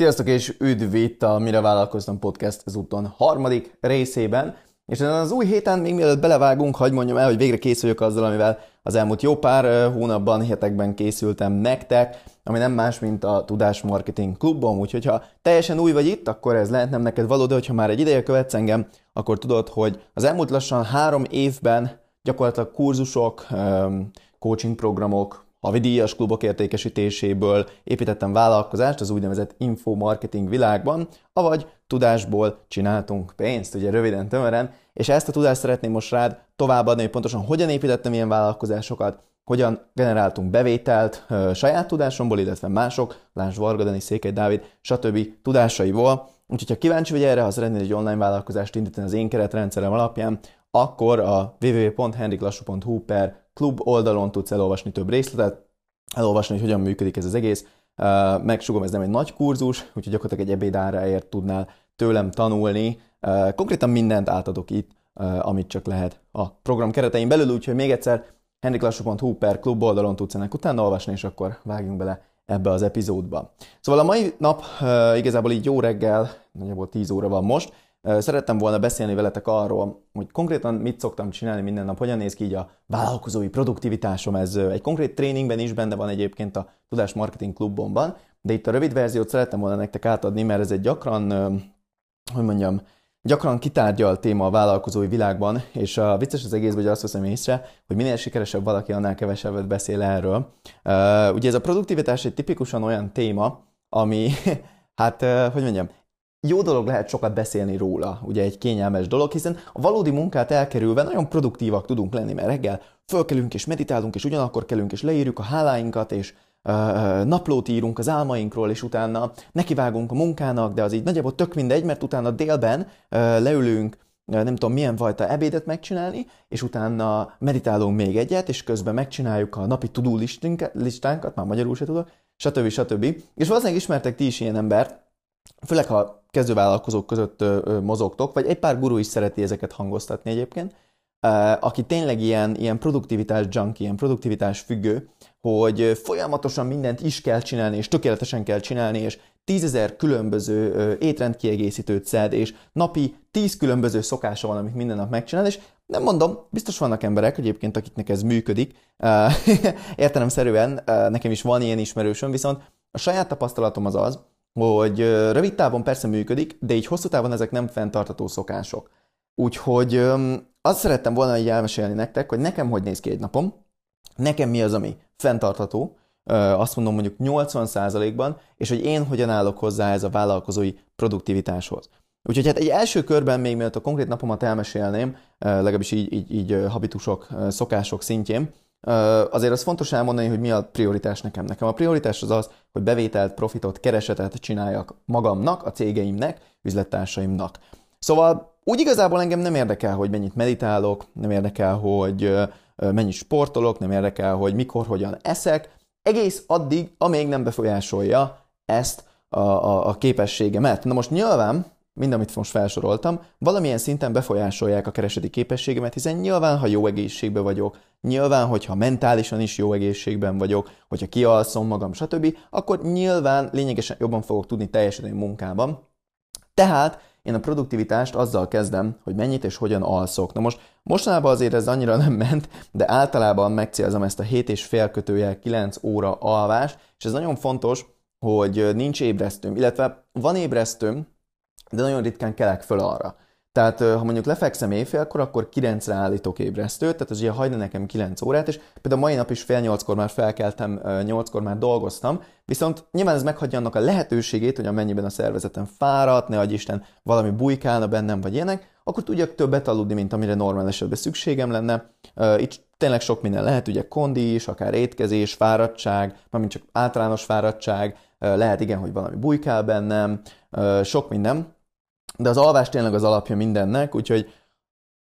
Sziasztok és üdv itt a Mire Vállalkoztam Podcast ezúton harmadik részében. És ezen az új héten, még mielőtt belevágunk, hagyd mondjam el, hogy végre készüljök azzal, amivel az elmúlt jó pár hónapban, hetekben készültem nektek, ami nem más, mint a Tudás Marketing Klubom, úgyhogy ha teljesen új vagy itt, akkor ez lehet nem neked való, de hogyha már egy ideje követsz engem, akkor tudod, hogy az elmúlt lassan három évben gyakorlatilag kurzusok, coaching programok, díjas klubok értékesítéséből építettem vállalkozást az úgynevezett infomarketing világban, avagy tudásból csináltunk pénzt, ugye röviden, tömören, és ezt a tudást szeretném most rád továbbadni, hogy pontosan hogyan építettem ilyen vállalkozásokat, hogyan generáltunk bevételt ö, saját tudásomból, illetve mások, Lásd Varga, Dani, Székely Dávid, stb. tudásaiból. Úgyhogy ha kíváncsi vagy erre, ha szeretnél egy online vállalkozást indítani az én keretrendszerem alapján, akkor a www.henriklassu.hu per klub oldalon tudsz elolvasni több részletet, elolvasni, hogy hogyan működik ez az egész. Megsugom, ez nem egy nagy kurzus, úgyhogy gyakorlatilag egy ebédáráért tudnál tőlem tanulni. Konkrétan mindent átadok itt, amit csak lehet a program keretein belül, úgyhogy még egyszer henriklassu.hu per klub oldalon tudsz ennek utána olvasni, és akkor vágjunk bele ebbe az epizódba. Szóval a mai nap igazából így jó reggel, nagyjából 10 óra van most, Szerettem volna beszélni veletek arról, hogy konkrétan mit szoktam csinálni minden nap, hogyan néz ki így a vállalkozói produktivitásom. Ez egy konkrét tréningben is benne van egyébként a Tudás Marketing Klubomban, de itt a rövid verziót szerettem volna nektek átadni, mert ez egy gyakran, hogy mondjam, gyakran kitárgyalt téma a vállalkozói világban, és a vicces az egész, hogy azt veszem észre, hogy minél sikeresebb valaki, annál kevesebbet beszél erről. ugye ez a produktivitás egy tipikusan olyan téma, ami, hát, hogy mondjam, jó dolog lehet sokat beszélni róla, ugye egy kényelmes dolog, hiszen a valódi munkát elkerülve nagyon produktívak tudunk lenni, mert reggel fölkelünk és meditálunk, és ugyanakkor kelünk és leírjuk a háláinkat, és uh, naplót írunk az álmainkról, és utána nekivágunk a munkának, de az így nagyjából tök mindegy, mert utána délben uh, leülünk, nem tudom milyen fajta ebédet megcsinálni, és utána meditálunk még egyet, és közben megcsináljuk a napi tudó listánkat, már magyarul se tudok, stb. stb. És valószínűleg ismertek ti is ilyen embert, főleg ha kezdővállalkozók között mozogtok, vagy egy pár guru is szereti ezeket hangoztatni egyébként, aki tényleg ilyen, ilyen produktivitás junkie, ilyen produktivitás függő, hogy folyamatosan mindent is kell csinálni, és tökéletesen kell csinálni, és tízezer különböző étrendkiegészítőt szed, és napi tíz különböző szokása van, amit minden nap megcsinál, és nem mondom, biztos vannak emberek egyébként, akiknek ez működik. Értelemszerűen nekem is van ilyen ismerősöm, viszont a saját tapasztalatom az az, hogy rövid távon persze működik, de így hosszú távon ezek nem fenntartató szokások. Úgyhogy azt szerettem volna így elmesélni nektek, hogy nekem hogy néz ki egy napom, nekem mi az, ami fenntartható, azt mondom mondjuk 80%-ban, és hogy én hogyan állok hozzá ez a vállalkozói produktivitáshoz. Úgyhogy hát egy első körben még mielőtt a konkrét napomat elmesélném, legalábbis így, így, így habitusok, szokások szintjén, azért az fontos elmondani, hogy mi a prioritás nekem. Nekem a prioritás az az, hogy bevételt, profitot, keresetet csináljak magamnak, a cégeiimnek, üzlettársaimnak. Szóval úgy igazából engem nem érdekel, hogy mennyit meditálok, nem érdekel, hogy mennyit sportolok, nem érdekel, hogy mikor, hogyan eszek, egész addig, amíg nem befolyásolja ezt a, a, a képességemet. Na most nyilván mind amit most felsoroltam, valamilyen szinten befolyásolják a kereseti képességemet, hiszen nyilván, ha jó egészségben vagyok, nyilván, hogyha mentálisan is jó egészségben vagyok, hogyha kialszom magam, stb., akkor nyilván lényegesen jobban fogok tudni teljesíteni munkában. Tehát én a produktivitást azzal kezdem, hogy mennyit és hogyan alszok. Na most mostanában azért ez annyira nem ment, de általában megcélzem ezt a 7 és fél kötőjel 9 óra alvás, és ez nagyon fontos, hogy nincs ébresztőm, illetve van ébresztőm, de nagyon ritkán kelek föl arra. Tehát ha mondjuk lefekszem éjfélkor, akkor 9-re állítok ébresztőt, tehát az ugye hagyna nekem 9 órát, és például mai nap is fél 8-kor már felkeltem, 8-kor már dolgoztam, viszont nyilván ez meghagyja annak a lehetőségét, hogy amennyiben a szervezetem fáradt, ne adj Isten, valami bujkálna bennem, vagy ilyenek, akkor tudjak többet aludni, mint amire normál esetben szükségem lenne. Itt tényleg sok minden lehet, ugye kondi is, akár étkezés, fáradtság, mármint csak általános fáradtság, lehet igen, hogy valami bujkál bennem, sok minden, de az alvás tényleg az alapja mindennek, úgyhogy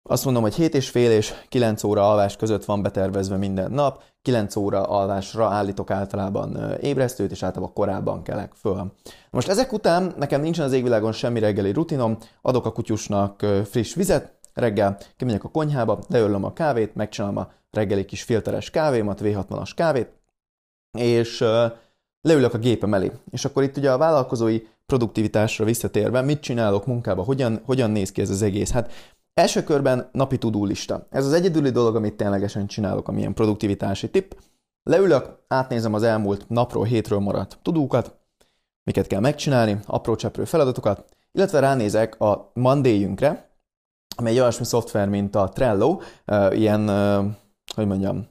azt mondom, hogy 7 és fél és 9 óra alvás között van betervezve minden nap, 9 óra alvásra állítok általában ébresztőt, és általában korábban kelek föl. Most ezek után nekem nincsen az égvilágon semmi reggeli rutinom, adok a kutyusnak friss vizet, reggel kimegyek a konyhába, leöllöm a kávét, megcsinálom a reggeli kis filteres kávémat, V60-as kávét, és leülök a gépem elé. És akkor itt ugye a vállalkozói produktivitásra visszatérve, mit csinálok munkába, hogyan, hogyan néz ki ez az egész? Hát első körben napi tudó lista. Ez az egyedüli dolog, amit ténylegesen csinálok, amilyen produktivitási tipp. Leülök, átnézem az elmúlt napról, hétről maradt tudókat, miket kell megcsinálni, apró cseprő feladatokat, illetve ránézek a Monday-ünkre, amely egy olyasmi szoftver, mint a Trello, ilyen, hogy mondjam,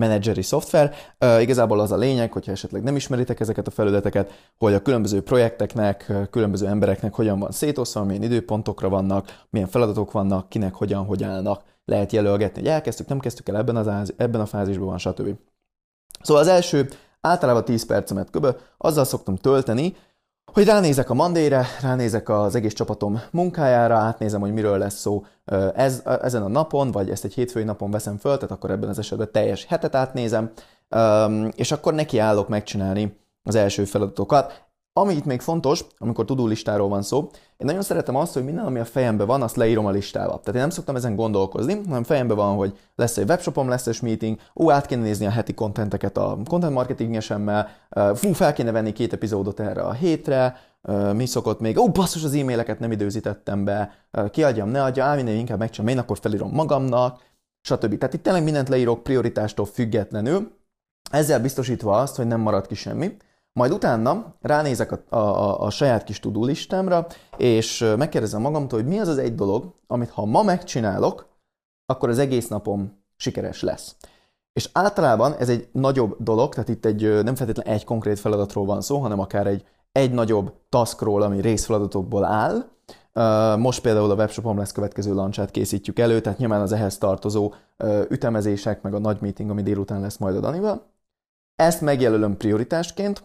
menedzseri szoftver. Igazából az a lényeg, hogyha esetleg nem ismeritek ezeket a felületeket, hogy a különböző projekteknek, különböző embereknek hogyan van szétosztva, milyen időpontokra vannak, milyen feladatok vannak, kinek hogyan, hogy állnak. Lehet jelölgetni, hogy elkezdtük, nem kezdtük el ebben, az, ebben a fázisban van, stb. Szóval az első általában 10 percemet köbö, azzal szoktam tölteni, hogy ránézek a Monday-re, ránézek az egész csapatom munkájára, átnézem, hogy miről lesz szó ez, ezen a napon, vagy ezt egy hétfői napon veszem föl, tehát akkor ebben az esetben teljes hetet átnézem, és akkor nekiállok megcsinálni az első feladatokat. Ami itt még fontos, amikor tudó listáról van szó, én nagyon szeretem azt, hogy minden, ami a fejemben van, azt leírom a listába. Tehát én nem szoktam ezen gondolkozni, hanem fejemben van, hogy lesz egy webshopom, lesz egy meeting, ó, át kéne nézni a heti kontenteket a content marketingesemmel, fú, fel kéne venni két epizódot erre a hétre, mi szokott még, ó, basszus, az e-maileket nem időzítettem be, kiadjam, ne adja, á, minden inkább megcsinálom, én akkor felírom magamnak, stb. Tehát itt tényleg mindent leírok prioritástól függetlenül, ezzel biztosítva azt, hogy nem marad ki semmi. Majd utána ránézek a, a, a saját kis tudulistámra, és megkérdezem magamtól, hogy mi az az egy dolog, amit ha ma megcsinálok, akkor az egész napom sikeres lesz. És általában ez egy nagyobb dolog, tehát itt egy nem feltétlenül egy konkrét feladatról van szó, hanem akár egy, egy nagyobb taskról, ami részfeladatokból áll. Most például a webshopom lesz következő lancsát készítjük elő, tehát nyilván az ehhez tartozó ütemezések, meg a nagy meeting, ami délután lesz majd a Danival. Ezt megjelölöm prioritásként,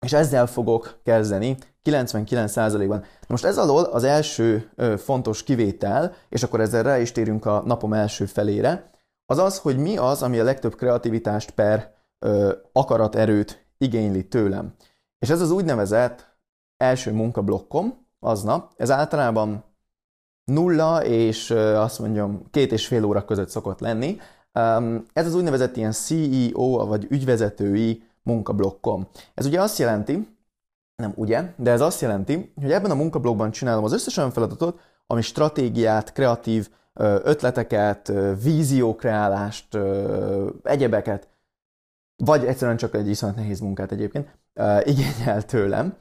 és ezzel fogok kezdeni 99%-ban. Most ez alól az első fontos kivétel, és akkor ezzel rá is térünk a napom első felére, az az, hogy mi az, ami a legtöbb kreativitást per ö, akaraterőt igényli tőlem. És ez az úgynevezett első munkablokkom aznap, ez általában nulla és azt mondjam két és fél óra között szokott lenni. Ez az úgynevezett ilyen CEO vagy ügyvezetői munkablokkom. Ez ugye azt jelenti, nem ugye, de ez azt jelenti, hogy ebben a munkablokkban csinálom az összes olyan feladatot, ami stratégiát, kreatív ötleteket, víziókreálást, egyebeket, vagy egyszerűen csak egy iszonyat nehéz munkát egyébként igényel tőlem.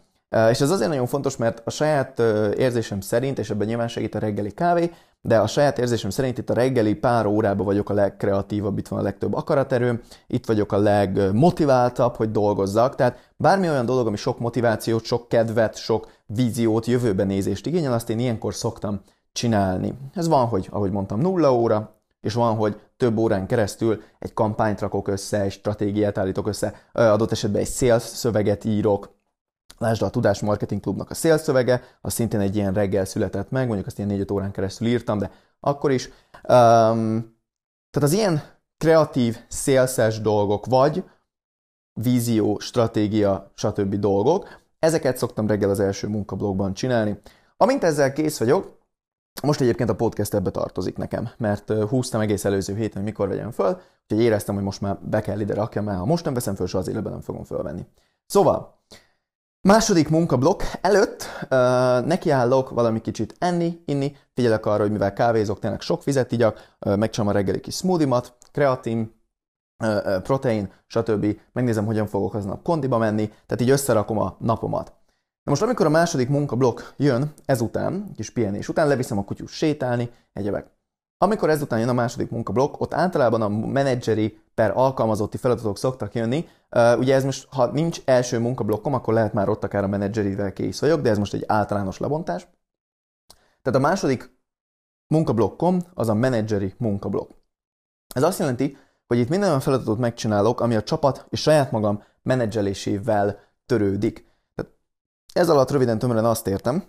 És ez azért nagyon fontos, mert a saját érzésem szerint, és ebben nyilván segít a reggeli kávé, de a saját érzésem szerint itt a reggeli pár órában vagyok a legkreatívabb, itt van a legtöbb akaraterőm, itt vagyok a legmotiváltabb, hogy dolgozzak, tehát bármi olyan dolog, ami sok motivációt, sok kedvet, sok víziót, jövőben nézést igényel, azt én ilyenkor szoktam csinálni. Ez van, hogy, ahogy mondtam, nulla óra, és van, hogy több órán keresztül egy kampányt rakok össze, egy stratégiát állítok össze, adott esetben egy sales szöveget írok, Lásd a Tudás Marketing Klubnak a szélszövege, az szintén egy ilyen reggel született meg, mondjuk azt ilyen 4 órán keresztül írtam, de akkor is. Um, tehát az ilyen kreatív, szélszes dolgok, vagy vízió, stratégia, stb. dolgok, ezeket szoktam reggel az első munkablogban csinálni. Amint ezzel kész vagyok, most egyébként a podcast ebbe tartozik nekem, mert húztam egész előző héten, hogy mikor vegyem föl, úgyhogy éreztem, hogy most már be kell ide rakjam, mert ha most nem veszem föl, soha az életben nem fogom fölvenni. Szóval, Második munkablokk előtt uh, nekiállok valami kicsit enni, inni, figyelek arra, hogy mivel kávézok, tényleg sok vizet igyak, uh, megcsinálom a reggeli kis smoothie-mat, kreatin, uh, protein, stb. Megnézem, hogyan fogok aznap kondiba menni, tehát így összerakom a napomat. Na most amikor a második munkablokk jön, ezután, kis pihenés után, leviszem a kutyus sétálni, egyebek. Amikor ezután jön a második munkablokk, ott általában a menedzseri per alkalmazotti feladatok szoktak jönni. Ugye ez most, ha nincs első munkablokkom, akkor lehet már ott akár a menedzserivel kész vagyok, de ez most egy általános lebontás. Tehát a második munkablokkom az a menedzseri munkablokk. Ez azt jelenti, hogy itt minden olyan feladatot megcsinálok, ami a csapat és saját magam menedzselésével törődik. Tehát ez alatt röviden tömören azt értem,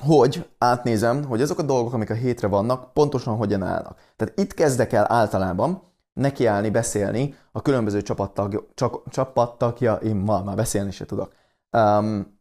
hogy átnézem, hogy azok a dolgok, amik a hétre vannak, pontosan hogyan állnak. Tehát itt kezdek el általában nekiállni, beszélni a különböző csapattag, csak, csapattagjaimmal, már beszélni se tudok. Um,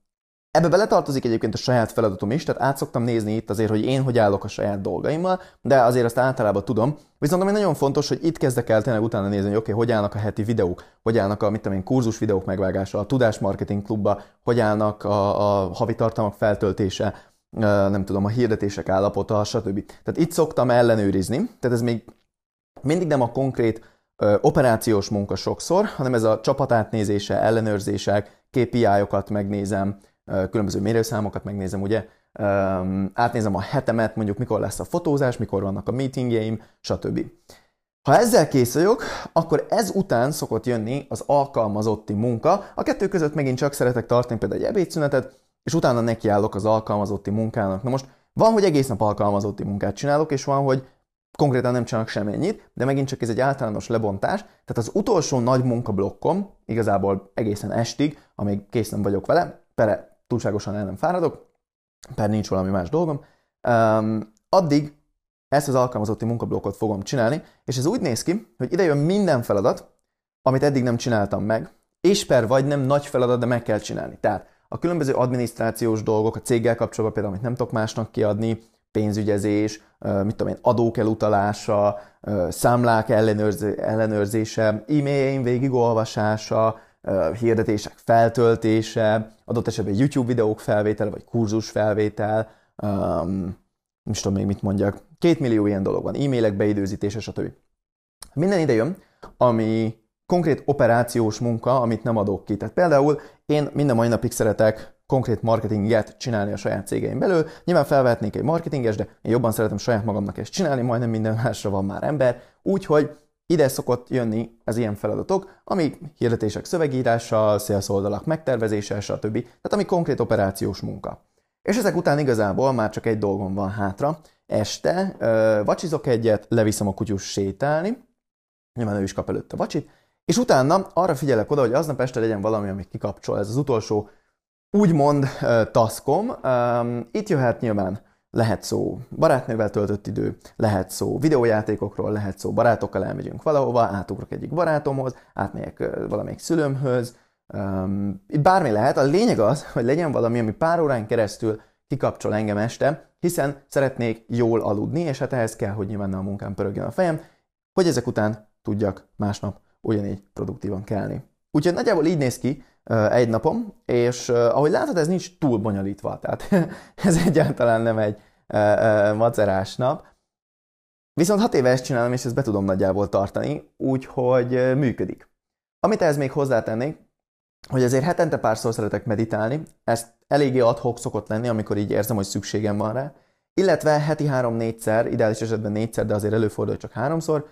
Ebbe beletartozik egyébként a saját feladatom is, tehát át szoktam nézni itt azért, hogy én hogy állok a saját dolgaimmal, de azért azt általában tudom. Viszont ami nagyon fontos, hogy itt kezdek el tényleg utána nézni, hogy oké, okay, hogy állnak a heti videók, hogy állnak a mit tudom én, kurzus videók megvágása, a tudásmarketing klubba, hogy állnak a, a havi tartalmak feltöltése, nem tudom, a hirdetések állapota, stb. Tehát itt szoktam ellenőrizni, tehát ez még mindig nem a konkrét operációs munka sokszor, hanem ez a csapatátnézése, ellenőrzések, KPI-okat megnézem, különböző mérőszámokat megnézem, ugye, átnézem a hetemet, mondjuk mikor lesz a fotózás, mikor vannak a meetingjeim, stb. Ha ezzel kész vagyok, akkor ez után szokott jönni az alkalmazotti munka. A kettő között megint csak szeretek tartani például egy ebédszünetet, és utána nekiállok az alkalmazotti munkának. Na most van, hogy egész nap alkalmazotti munkát csinálok, és van, hogy konkrétan nem csinálok semmennyit, de megint csak ez egy általános lebontás. Tehát az utolsó nagy munkablokkom, igazából egészen estig, amíg kész nem vagyok vele, pere túlságosan el nem fáradok, per nincs valami más dolgom, um, addig ezt az alkalmazotti munkablokkot fogom csinálni, és ez úgy néz ki, hogy ide jön minden feladat, amit eddig nem csináltam meg, és per vagy nem nagy feladat, de meg kell csinálni. Tehát a különböző adminisztrációs dolgok, a céggel kapcsolatban például, amit nem tudok másnak kiadni, pénzügyezés, mit tudom én, adók elutalása, számlák ellenőrzése, e-mailjeim végigolvasása, hirdetések feltöltése, adott esetben YouTube videók felvétele, vagy kurzus felvétel, um, nem tudom még mit mondjak, két millió ilyen dolog van, e-mailek beidőzítése, stb. Minden ide jön, ami konkrét operációs munka, amit nem adok ki. Tehát például én minden mai napig szeretek konkrét marketinget csinálni a saját cégeim belül. Nyilván felvehetnék egy marketinges, de én jobban szeretem saját magamnak ezt csinálni, majdnem minden másra van már ember. Úgyhogy ide szokott jönni az ilyen feladatok, ami hirdetések szövegírása, szélszoldalak megtervezése, stb. Tehát ami konkrét operációs munka. És ezek után igazából már csak egy dolgom van hátra. Este ö, vacsizok egyet, leviszem a kutyus sétálni, nyilván ő is kap előtte vacsit, és utána arra figyelek oda, hogy aznap este legyen valami, ami kikapcsol. Ez az utolsó úgymond taszkom. Um, itt jöhet nyilván lehet szó barátnővel töltött idő, lehet szó videójátékokról, lehet szó barátokkal elmegyünk valahova, átugrok egyik barátomhoz, átmegyek valamelyik szülőmhöz, bármi lehet. A lényeg az, hogy legyen valami, ami pár órán keresztül kikapcsol engem este, hiszen szeretnék jól aludni, és hát ehhez kell, hogy nyilván a munkám pörögjön a fejem, hogy ezek után tudjak másnap ugyanígy produktívan kelni. Úgyhogy nagyjából így néz ki egy napom, és ahogy látod, ez nincs túl bonyolítva, tehát ez egyáltalán nem egy macerás nap. Viszont hat éve ezt csinálom, és ezt be tudom nagyjából tartani, úgyhogy működik. Amit ehhez még hozzátennék, hogy azért hetente párszor szeretek meditálni, ezt eléggé adhok szokott lenni, amikor így érzem, hogy szükségem van rá, illetve heti három-négyszer, ideális esetben négyszer, de azért előfordul csak háromszor,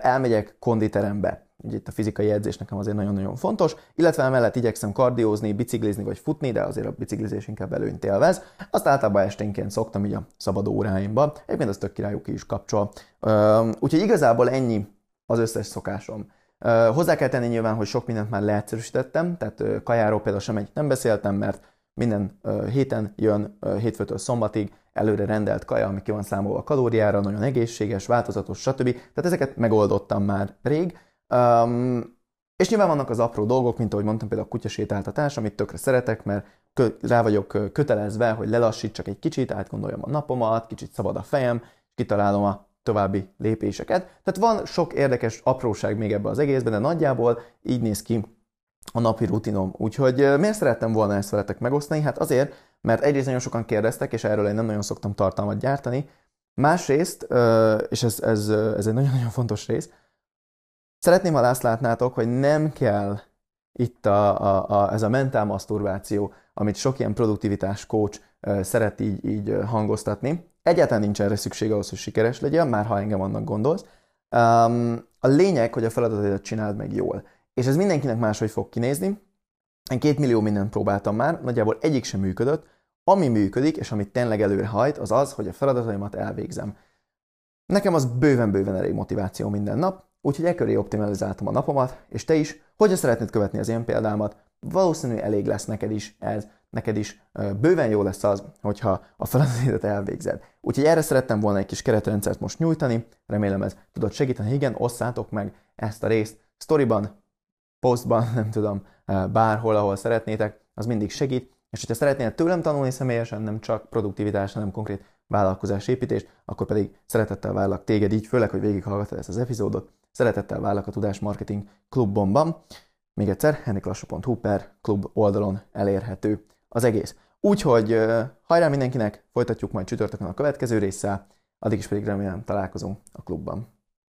elmegyek konditerembe. Ugye itt a fizikai edzés nekem azért nagyon-nagyon fontos, illetve emellett igyekszem kardiózni, biciklizni vagy futni, de azért a biciklizés inkább előnyt élvez. Azt általában esténként szoktam így a szabad óráimba, egyébként az tök királyuk ki is kapcsol. Úgyhogy igazából ennyi az összes szokásom. Hozzá kell tenni nyilván, hogy sok mindent már leegyszerűsítettem, tehát kajáról például sem egy nem beszéltem, mert minden héten jön hétfőtől szombatig előre rendelt kaja, ami ki van számolva a kalóriára, nagyon egészséges, változatos, stb. Tehát ezeket megoldottam már rég. Um, és nyilván vannak az apró dolgok, mint ahogy mondtam, például a kutyasétáltatás, amit tökre szeretek, mert kö- rá vagyok kötelezve, hogy lelassítsak egy kicsit, átgondoljam a napomat, kicsit szabad a fejem, kitalálom a további lépéseket. Tehát van sok érdekes apróság még ebben az egészben, de nagyjából így néz ki a napi rutinom. Úgyhogy miért szerettem volna ezt veletek megosztani? Hát azért, mert egyrészt nagyon sokan kérdeztek, és erről én nem nagyon szoktam tartalmat gyártani. Másrészt, és ez, ez, ez egy nagyon-nagyon fontos rész, Szeretném, ha azt látnátok, hogy nem kell itt a, a, a, ez a mentál maszturbáció, amit sok ilyen produktivitás coach szeret így, így hangoztatni. Egyáltalán nincs erre szükség ahhoz, hogy sikeres legyen, már ha engem annak gondolsz. Um, a lényeg, hogy a feladatodat csináld meg jól. És ez mindenkinek máshogy fog kinézni. Én két millió mindent próbáltam már, nagyjából egyik sem működött. Ami működik, és amit tényleg előre hajt, az az, hogy a feladataimat elvégzem. Nekem az bőven-bőven elég motiváció minden nap, Úgyhogy e köré optimalizáltam a napomat, és te is, hogyha szeretnéd követni az én példámat, valószínű elég lesz neked is ez, neked is bőven jó lesz az, hogyha a feladatodat elvégzed. Úgyhogy erre szerettem volna egy kis keretrendszert most nyújtani, remélem ez tudod segíteni. Igen, osszátok meg ezt a részt storyban, postban, nem tudom, bárhol, ahol szeretnétek, az mindig segít. És hogyha szeretnél tőlem tanulni személyesen, nem csak produktivitás, hanem konkrét vállalkozás akkor pedig szeretettel várlak téged így, főleg, hogy végighallgatod ezt az epizódot, szeretettel várlak a Tudás Marketing klubomban. Még egyszer, henniklassú.hu per klub oldalon elérhető az egész. Úgyhogy hajrá mindenkinek, folytatjuk majd csütörtökön a következő résszel, addig is pedig remélem találkozunk a klubban.